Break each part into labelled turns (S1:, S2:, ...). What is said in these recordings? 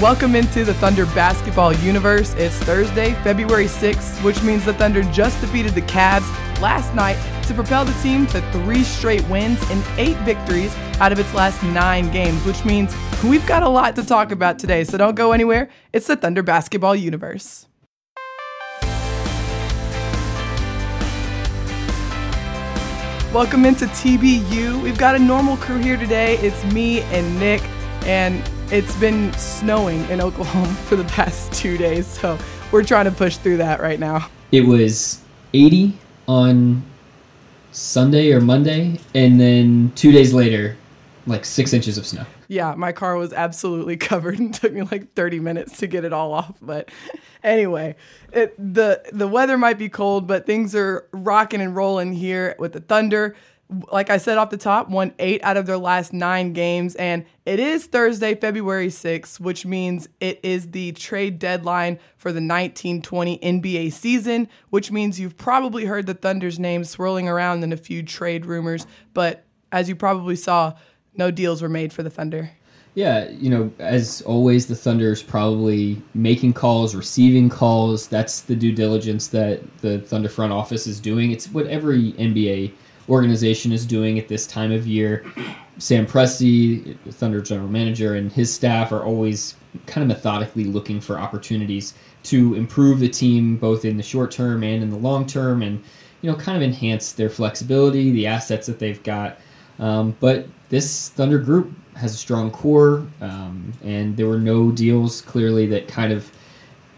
S1: Welcome into the Thunder basketball universe. It's Thursday, February 6th, which means the Thunder just defeated the Cavs last night to propel the team to three straight wins and eight victories out of its last nine games, which means we've got a lot to talk about today. So don't go anywhere. It's the Thunder basketball universe. Welcome into TBU. We've got a normal crew here today. It's me and Nick, and it's been snowing in Oklahoma for the past two days, so we're trying to push through that right now.
S2: It was 80 on Sunday or Monday, and then two days later, like six inches of snow.
S1: Yeah, my car was absolutely covered and took me like 30 minutes to get it all off. But anyway, it, the the weather might be cold, but things are rocking and rolling here with the Thunder. Like I said off the top, won eight out of their last nine games, and it is Thursday, February 6th, which means it is the trade deadline for the 1920 NBA season, which means you've probably heard the Thunder's name swirling around in a few trade rumors. But as you probably saw, no deals were made for the Thunder.
S2: Yeah, you know, as always, the Thunder is probably making calls, receiving calls. That's the due diligence that the Thunder front office is doing. It's what every NBA organization is doing at this time of year. Sam Presti, Thunder general manager, and his staff are always kind of methodically looking for opportunities to improve the team both in the short term and in the long term and you know kind of enhance their flexibility the assets that they've got um, but this thunder group has a strong core um, and there were no deals clearly that kind of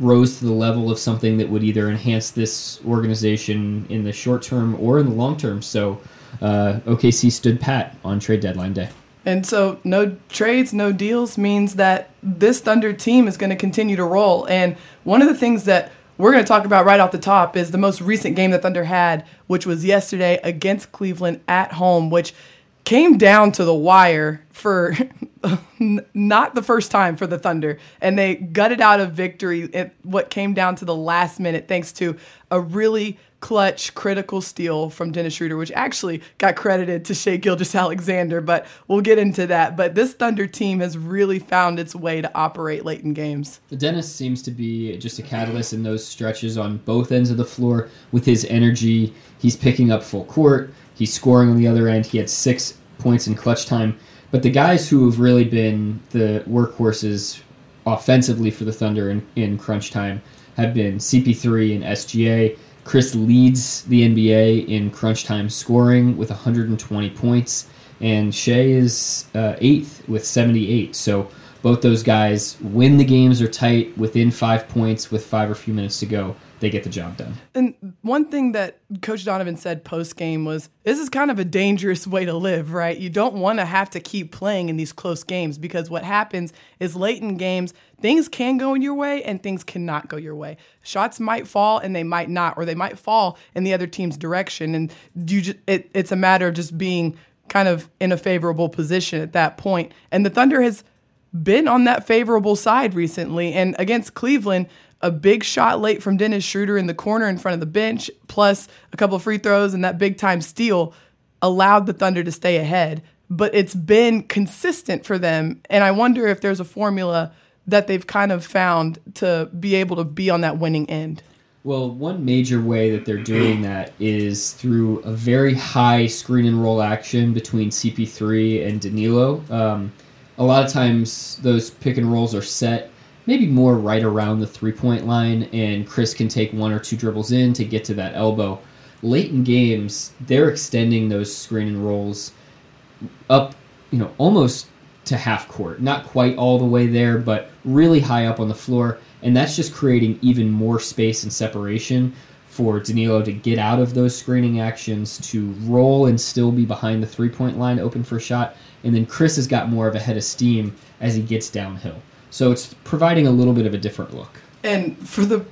S2: rose to the level of something that would either enhance this organization in the short term or in the long term so uh, okc stood pat on trade deadline day
S1: and so, no trades, no deals means that this Thunder team is going to continue to roll. And one of the things that we're going to talk about right off the top is the most recent game that Thunder had, which was yesterday against Cleveland at home, which came down to the wire for not the first time for the Thunder. And they gutted out a victory at what came down to the last minute, thanks to a really clutch, critical steal from Dennis Schroeder, which actually got credited to Shai Gilgeous-Alexander, but we'll get into that. But this Thunder team has really found its way to operate late in games.
S2: Dennis seems to be just a catalyst in those stretches on both ends of the floor with his energy. He's picking up full court. He's scoring on the other end. He had six points in clutch time. But the guys who have really been the workhorses offensively for the Thunder in, in crunch time have been CP3 and SGA. Chris leads the NBA in crunch time scoring with 120 points, and Shai is uh, eighth with 78. So both those guys, when the games are tight, within five points with five or few minutes to go, they get the job done.
S1: And one thing that Coach Donovan said post game was this is kind of a dangerous way to live, right? You don't want to have to keep playing in these close games because what happens is late in games, things can go in your way and things cannot go your way. Shots might fall and they might not, or they might fall in the other team's direction. And you just, it, it's a matter of just being kind of in a favorable position at that point. And the Thunder has been on that favorable side recently. And against Cleveland, a big shot late from Dennis Schroeder in the corner in front of the bench, plus a couple of free throws and that big time steal allowed the Thunder to stay ahead. But it's been consistent for them. And I wonder if there's a formula that they've kind of found to be able to be on that winning end.
S2: Well, one major way that they're doing that is through a very high screen and roll action between CP3 and Danilo. Um, a lot of times, those pick and rolls are set maybe more right around the three point line, and Chris can take one or two dribbles in to get to that elbow. Late in games, they're extending those screen and rolls up, you know, almost to half court. Not quite all the way there, but really high up on the floor. And that's just creating even more space and separation for Danilo to get out of those screening actions, to roll and still be behind the three point line open for a shot. And then Chris has got more of a head of steam as he gets downhill. So it's providing a little bit of a different look.
S1: And for the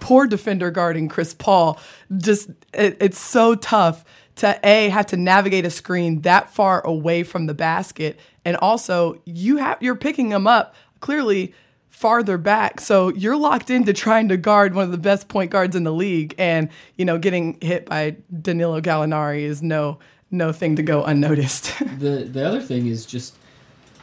S1: poor defender guarding Chris Paul, just it, it's so tough to a have to navigate a screen that far away from the basket, and also you have you're picking them up clearly farther back. So you're locked into trying to guard one of the best point guards in the league, and you know getting hit by Danilo Gallinari is no no thing to go unnoticed.
S2: the the other thing is just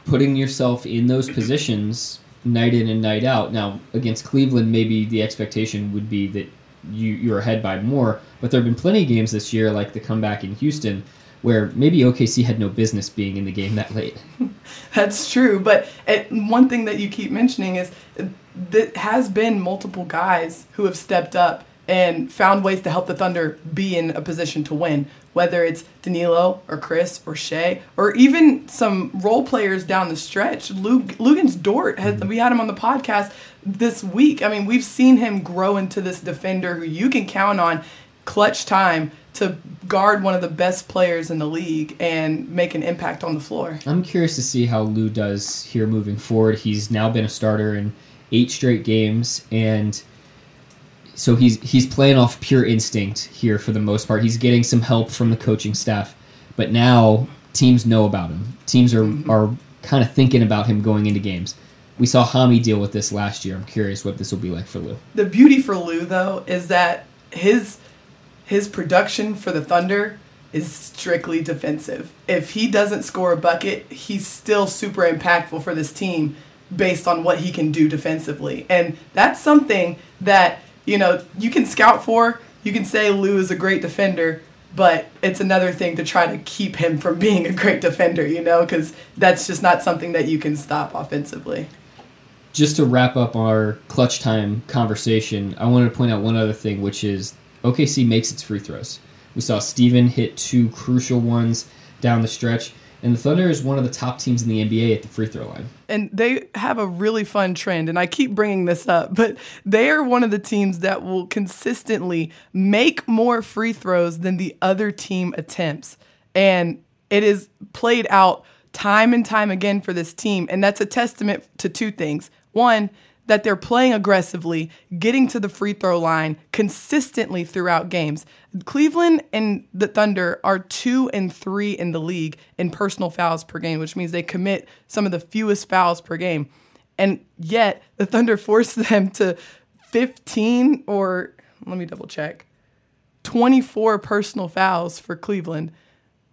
S2: putting yourself in those positions night in and night out. Now against Cleveland, maybe the expectation would be that you you're ahead by more, but there have been plenty of games this year, like the comeback in Houston, where maybe OKC had no business being in the game that late.
S1: That's true, but it, one thing that you keep mentioning is eh, there has been multiple guys who have stepped up and found ways to help the Thunder be in a position to win, whether it's Danilo or Chris or Shai or even some role players down the stretch. Lug- Luguentz Dort, has, mm-hmm. we had him on the podcast this week. I mean, we've seen him grow into this defender who you can count on clutch time to guard one of the best players in the league and make an impact on the floor.
S2: I'm curious to see how Lou does here moving forward. He's now been a starter in eight straight games and so he's he's playing off pure instinct here for the most part. He's getting some help from the coaching staff, but now teams know about him. Teams are are kind of thinking about him going into games. We saw Hami deal with this last year. I'm curious what this will be like for Lou.
S1: The beauty for Lou though is that his his production for the Thunder is strictly defensive. If he doesn't score a bucket, he's still super impactful for this team based on what he can do defensively. And that's something that, you know, you can scout for. You can say Lou is a great defender, but it's another thing to try to keep him from being a great defender, you know, because that's just not something that you can stop offensively.
S2: Just to wrap up our clutch time conversation, I wanted to point out one other thing, which is OKC makes its free throws. We saw Steven hit two crucial ones down the stretch. And the Thunder is one of the top teams in the NBA at the free throw line.
S1: And they have a really fun trend. And I keep bringing this up, but they are one of the teams that will consistently make more free throws than the other team attempts. And it is played out time and time again for this team. And that's a testament to two things. One, that they're playing aggressively, getting to the free throw line consistently throughout games. Cleveland and the Thunder are two and three in the league in personal fouls per game, which means they commit some of the fewest fouls per game. And yet the Thunder forced them to 15 or let me double check 24 personal fouls for Cleveland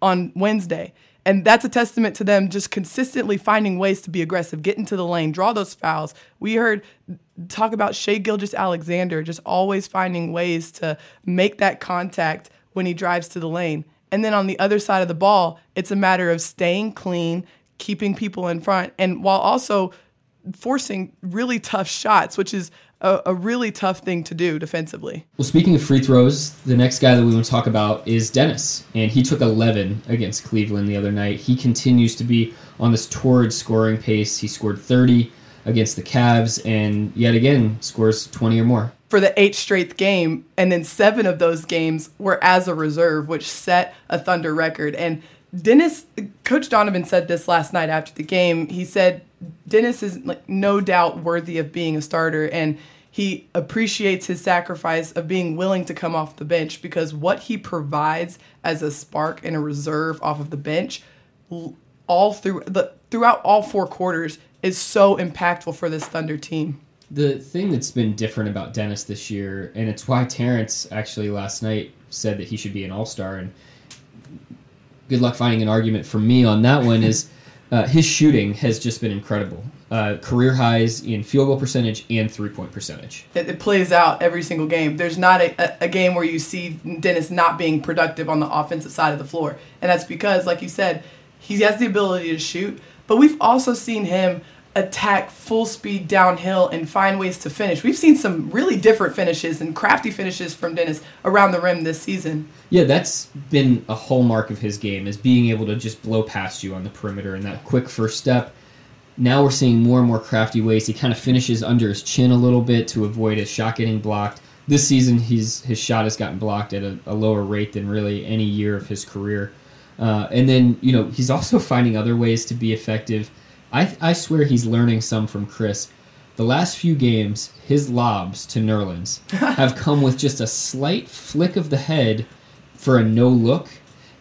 S1: on Wednesday. And that's a testament to them just consistently finding ways to be aggressive, get into the lane, draw those fouls. We heard talk about Shai Gilgeous-Alexander just always finding ways to make that contact when he drives to the lane. And then on the other side of the ball, it's a matter of staying clean, keeping people in front, and while also forcing really tough shots, which is a, a, really tough thing to do defensively.
S2: Well, speaking of free throws, the next guy that we want to talk about is Dennis, and he took 11 against Cleveland the other night. He continues to be on this torrid scoring pace. He scored 30 against the Cavs, and yet again scores 20 or more.
S1: For the eighth straight game, and then seven of those games were as a reserve, which set a Thunder record. And Dennis, Coach Donovan said this last night after the game. He said Dennis is like no doubt worthy of being a starter, and he appreciates his sacrifice of being willing to come off the bench because what he provides as a spark and a reserve off of the bench, all through the throughout all four quarters, is so impactful for this Thunder team.
S2: The thing that's been different about Dennis this year, and it's why Terrence actually last night said that he should be an All Star, and good luck finding an argument for me on that one is uh, his shooting has just been incredible. Uh, career highs in field goal percentage and three point percentage.
S1: It, it, plays out every single game. There's not a, a, game where you see Dennis not being productive on the offensive side of the floor. And that's because, like you said, he has the ability to shoot, but we've also seen him attack full speed downhill and find ways to finish. We've seen some really different finishes and crafty finishes from Dennis around the rim this season.
S2: Yeah, that's been a hallmark of his game is being able to just blow past you on the perimeter and that quick first step. Now we're seeing more and more crafty ways. He kind of finishes under his chin a little bit to avoid his shot getting blocked. This season, he's his shot has gotten blocked at a, a lower rate than really any year of his career. Uh, and then you know he's also finding other ways to be effective I, I swear he's learning some from Chris. The last few games, his lobs to Nerlens have come with just a slight flick of the head for a no look.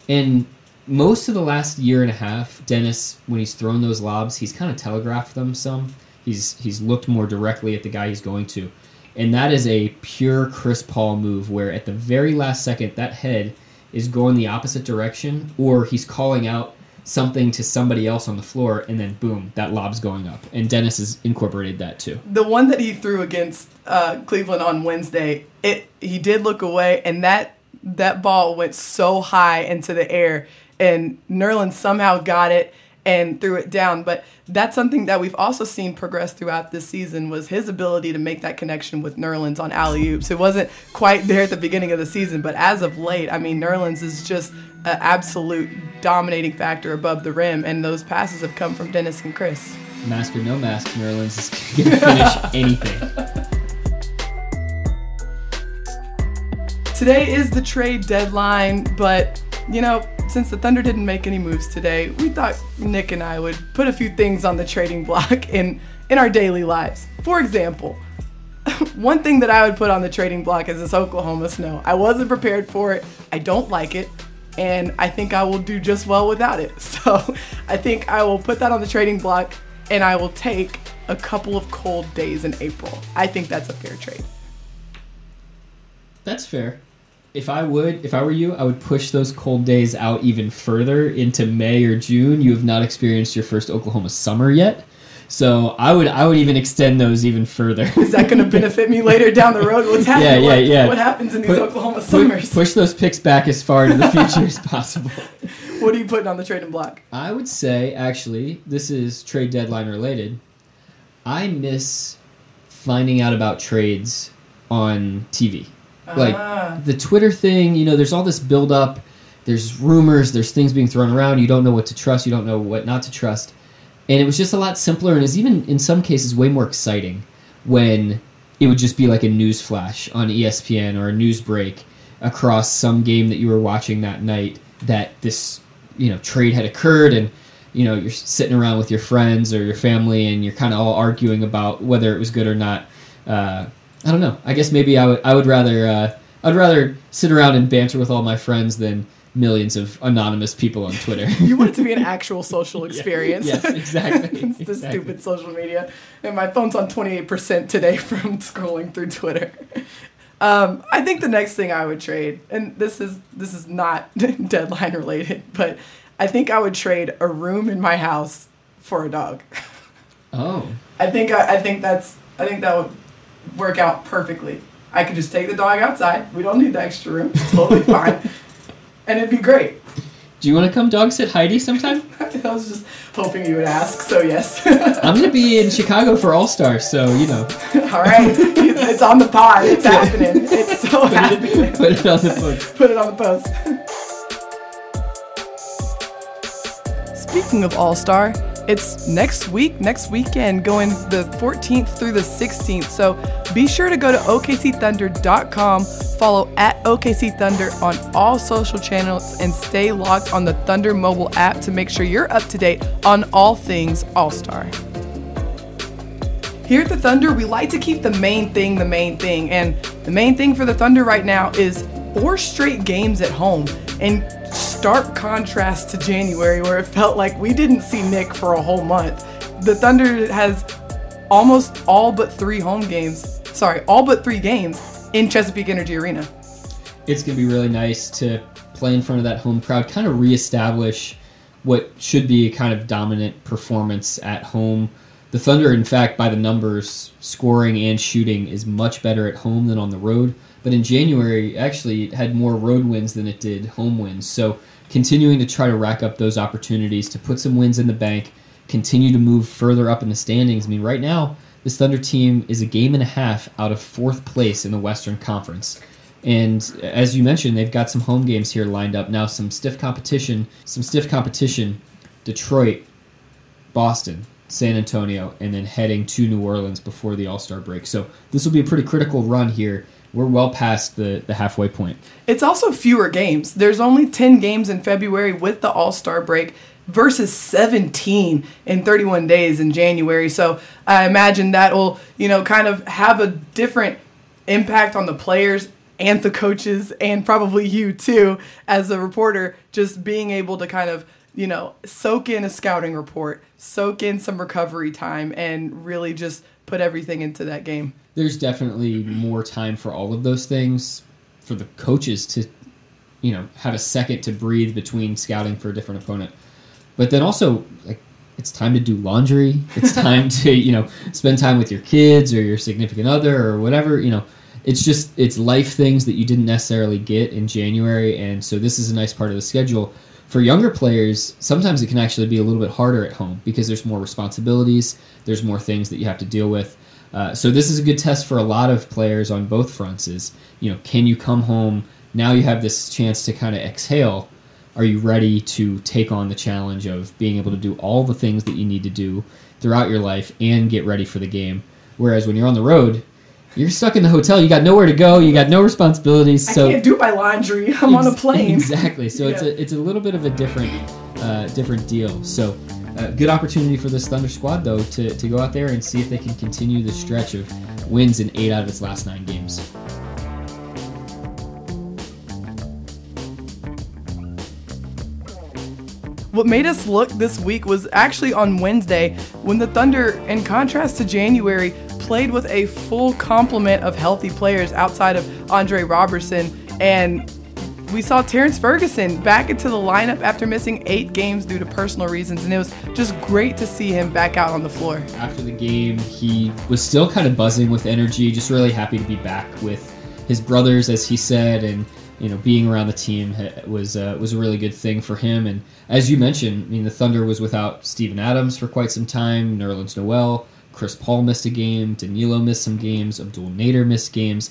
S2: And most of the last year and a half, Dennis, when he's thrown those lobs, he's kind of telegraphed them some. He's he's looked more directly at the guy he's going to. And that is a pure Chris Paul move where at the very last second that head is going the opposite direction or he's calling out something to somebody else on the floor, and then boom, that lob's going up. And Dennis has incorporated that too.
S1: The one that he threw against uh, Cleveland on Wednesday, it he did look away, and that that ball went so high into the air, and Nerlens somehow got it and threw it down. But that's something that we've also seen progress throughout this season was his ability to make that connection with Nerlens on alley oops. It wasn't quite there at the beginning of the season, but as of late, I mean, Nerlens is just an absolute dominating factor above the rim, and those passes have come from Dennis and Chris.
S2: Mask or no mask, Nerlens is going to finish anything.
S1: Today is the trade deadline, but you know, since the Thunder didn't make any moves today, we thought Nick and I would put a few things on the trading block in in our daily lives. For example, one thing that I would put on the trading block is this Oklahoma snow. I wasn't prepared for it. I don't like it, and I think I will do just well without it. So, I think I will put that on the trading block and I will take a couple of cold days in April. I think that's a fair trade.
S2: That's fair if I would, if I were you, I would push those cold days out even further into May or June. You have not experienced your first Oklahoma summer yet. So I would I would even extend those even further.
S1: Is that going to benefit me later down the road? What's happening?
S2: Yeah, yeah, yeah.
S1: What, happens in these put, Oklahoma summers?
S2: Put, push those picks back as far into the future as possible.
S1: What are you putting on the trading block?
S2: I would say actually this is trade deadline related. I miss finding out about trades on TV. Like ah. the Twitter thing, you know, there's all this build up. There's rumors. There's things being thrown around. You don't know what to trust. You don't know what not to trust. And it was just a lot simpler, and is even in some cases way more exciting when it would just be like a news flash on ESPN or a news break across some game that you were watching that night that this you know trade had occurred and you know you're sitting around with your friends or your family and you're kind of all arguing about whether it was good or not uh, I don't know. I guess maybe I would I would rather uh, I'd rather sit around and banter with all my friends than millions of anonymous people on Twitter.
S1: you want it to be an actual social experience.
S2: yes, exactly.
S1: it's the exactly. stupid social media. And my phone's on 28% today from scrolling through Twitter. Um, I think the next thing I would trade, and this is this is not deadline related, but I think I would trade a room in my house for a dog.
S2: Oh.
S1: I think I, I think that's I think that would work out perfectly. I could just take the dog outside. We don't need the extra room. It's totally fine. And it'd be great.
S2: Do you want to come dog sit Heidi sometime?
S1: I was just hoping you would ask, so yes.
S2: I'm going to be in Chicago for All Star, so you know.
S1: All right. It's on the pod. It's happening. It's so
S2: put
S1: happening.
S2: It, put it on the post.
S1: Put it on the post. Speaking of All Star, it's next week, next weekend, going the 14th through the 16th. So be sure to go to OKCThunder.com, follow at OKC Thunder on all social channels, and stay logged on the Thunder mobile app to make sure you're up to date on all things All Star. Here at the Thunder, we like to keep the main thing the main thing. And the main thing for the Thunder right now is four straight games at home. And stark contrast to January, where it felt like we didn't see Nick for a whole month. The Thunder has almost all but three home games, sorry, all but three games in Chesapeake Energy Arena.
S2: It's going to be really nice to play in front of that home crowd, kind of reestablish what should be a kind of dominant performance at home. The Thunder, in fact, by the numbers, scoring and shooting, is much better at home than on the road. But in January, actually, it had more road wins than it did home wins. So continuing to try to rack up those opportunities to put some wins in the bank, continue to move further up in the standings. I mean, right now, this Thunder team is a game and a half out of fourth place in the Western Conference. And as you mentioned, they've got some home games here lined up now. Some stiff competition, some stiff competition. Detroit, Boston, San Antonio, and then heading to New Orleans before the All Star break. So this will be a pretty critical run here we're well past the, the halfway point.
S1: It's also fewer games. There's only 10 games in February with the All Star break versus 17 in 31 days in January. So I imagine that will, you know, kind of have a different impact on the players and the coaches and probably you too as a reporter just being able to kind of you know soak in a scouting report soak in some recovery time and really just put everything into that game
S2: there's definitely more time for all of those things for the coaches to, you know, have a second to breathe between scouting for a different opponent. But then also like it's time to do laundry. It's time to you know spend time with your kids or your significant other or whatever you know. It's just it's life things that you didn't necessarily get in January, and so this is a nice part of the schedule. For younger players, sometimes it can actually be a little bit harder at home because there's more responsibilities, there's more things that you have to deal with. Uh, so this is a good test for a lot of players on both fronts. Is you know, can you come home now? You have this chance to kind of exhale. Are you ready to take on the challenge of being able to do all the things that you need to do throughout your life and get ready for the game? Whereas when you're on the road, you're stuck in the hotel. You got nowhere to go. You got no responsibilities. So
S1: I can't do my laundry. I'm on a plane.
S2: Exactly. So yeah. it's a it's a little bit of a different uh, different deal. So uh, good opportunity for this Thunder squad though to to go out there and see if they can continue the stretch of wins in eight out of its last nine games.
S1: What made us look this week was actually on Wednesday when the Thunder, in contrast to January, played with a full complement of healthy players outside of Andre Roberson. And we saw Terrence Ferguson back into the lineup after missing eight games due to personal reasons, and it was just great to see him back out on the floor.
S2: After the game, he was still kind of buzzing with energy, just really happy to be back with his brothers, as he said, and you know, being around the team was uh, was a really good thing for him. And as you mentioned, I mean, the Thunder was without Steven Adams for quite some time, Nerlens Noel, Chris Paul missed a game. Danilo missed some games. Abdel Nader missed games.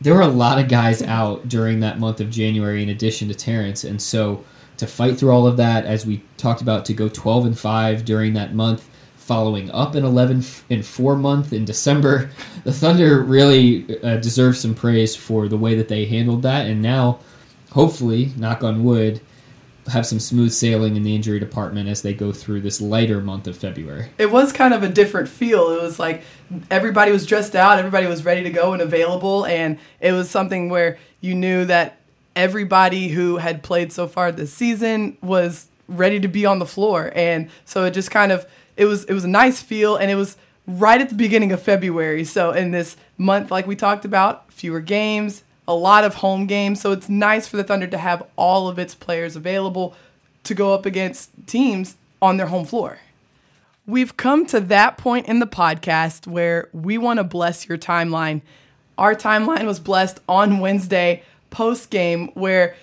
S2: There were a lot of guys out during that month of January, in addition to Terrence, and so to fight through all of that, as we talked about, to go 12 and five during that month, following up an 11 and four month in December, the Thunder really uh, deserve some praise for the way that they handled that, and now, hopefully, knock on wood have some smooth sailing in the injury department as they go through this lighter month of February.
S1: It was kind of a different feel. It was like everybody was dressed out, everybody was ready to go and available, and it was something where you knew that everybody who had played so far this season was ready to be on the floor. And so it just kind of it was it was a nice feel and it was right at the beginning of February. So in this month like we talked about, fewer games, a lot of home games. So it's nice for the Thunder to have all of its players available to go up against teams on their home floor. We've come to that point in the podcast where we want to bless your timeline. Our timeline was blessed on Wednesday post game where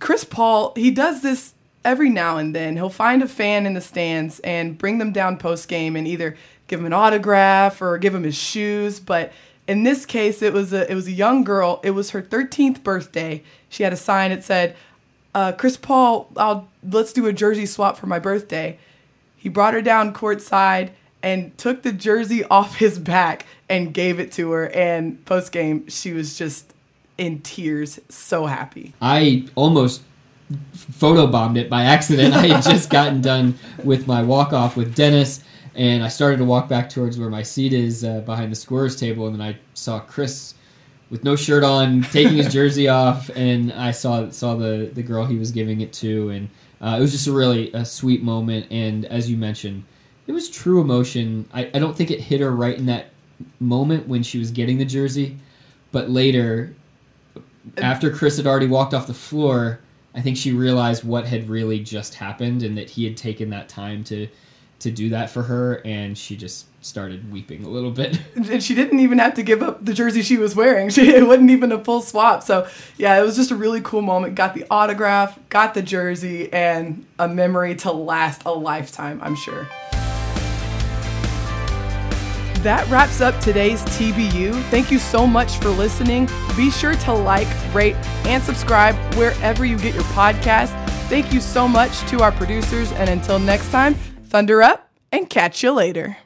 S1: Chris Paul, he does this every now and then. He'll find a fan in the stands and bring them down post game and either give him an autograph or give him his shoes, but in this case, it was a it was a young girl. It was her 13th birthday. She had a sign. It said, uh, "Chris Paul, I'll let's do a jersey swap for my birthday." He brought her down courtside and took the jersey off his back and gave it to her. And post game, she was just in tears, so happy.
S2: I almost photobombed it by accident. I had just gotten done with my walk off with Dennis and I started to walk back towards where my seat is uh, behind the scorer's table, and then I saw Chris with no shirt on, taking his jersey off, and I saw saw the the girl he was giving it to, and uh, it was just a really a sweet moment. And as you mentioned, it was true emotion. I, I don't think it hit her right in that moment when she was getting the jersey, but later, after Chris had already walked off the floor, I think she realized what had really just happened, and that he had taken that time to to do that for her, and she just started weeping a little bit.
S1: And she didn't even have to give up the jersey she was wearing. She it wasn't even a full swap. So yeah, it was just a really cool moment. Got the autograph, got the jersey, and a memory to last a lifetime. I'm sure. That wraps up today's TBU. Thank you so much for listening. Be sure to like, rate, and subscribe wherever you get your podcast. Thank you so much to our producers, and until next time, thunder up and catch you later.